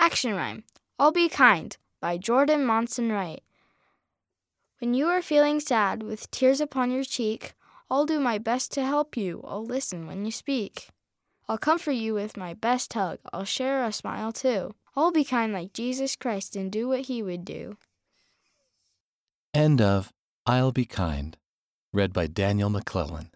Action Rhyme I'll Be Kind by Jordan Monson Wright. When you are feeling sad with tears upon your cheek, I'll do my best to help you. I'll listen when you speak. I'll comfort you with my best hug. I'll share a smile too. I'll be kind like Jesus Christ and do what he would do. End of I'll Be Kind, read by Daniel McClellan.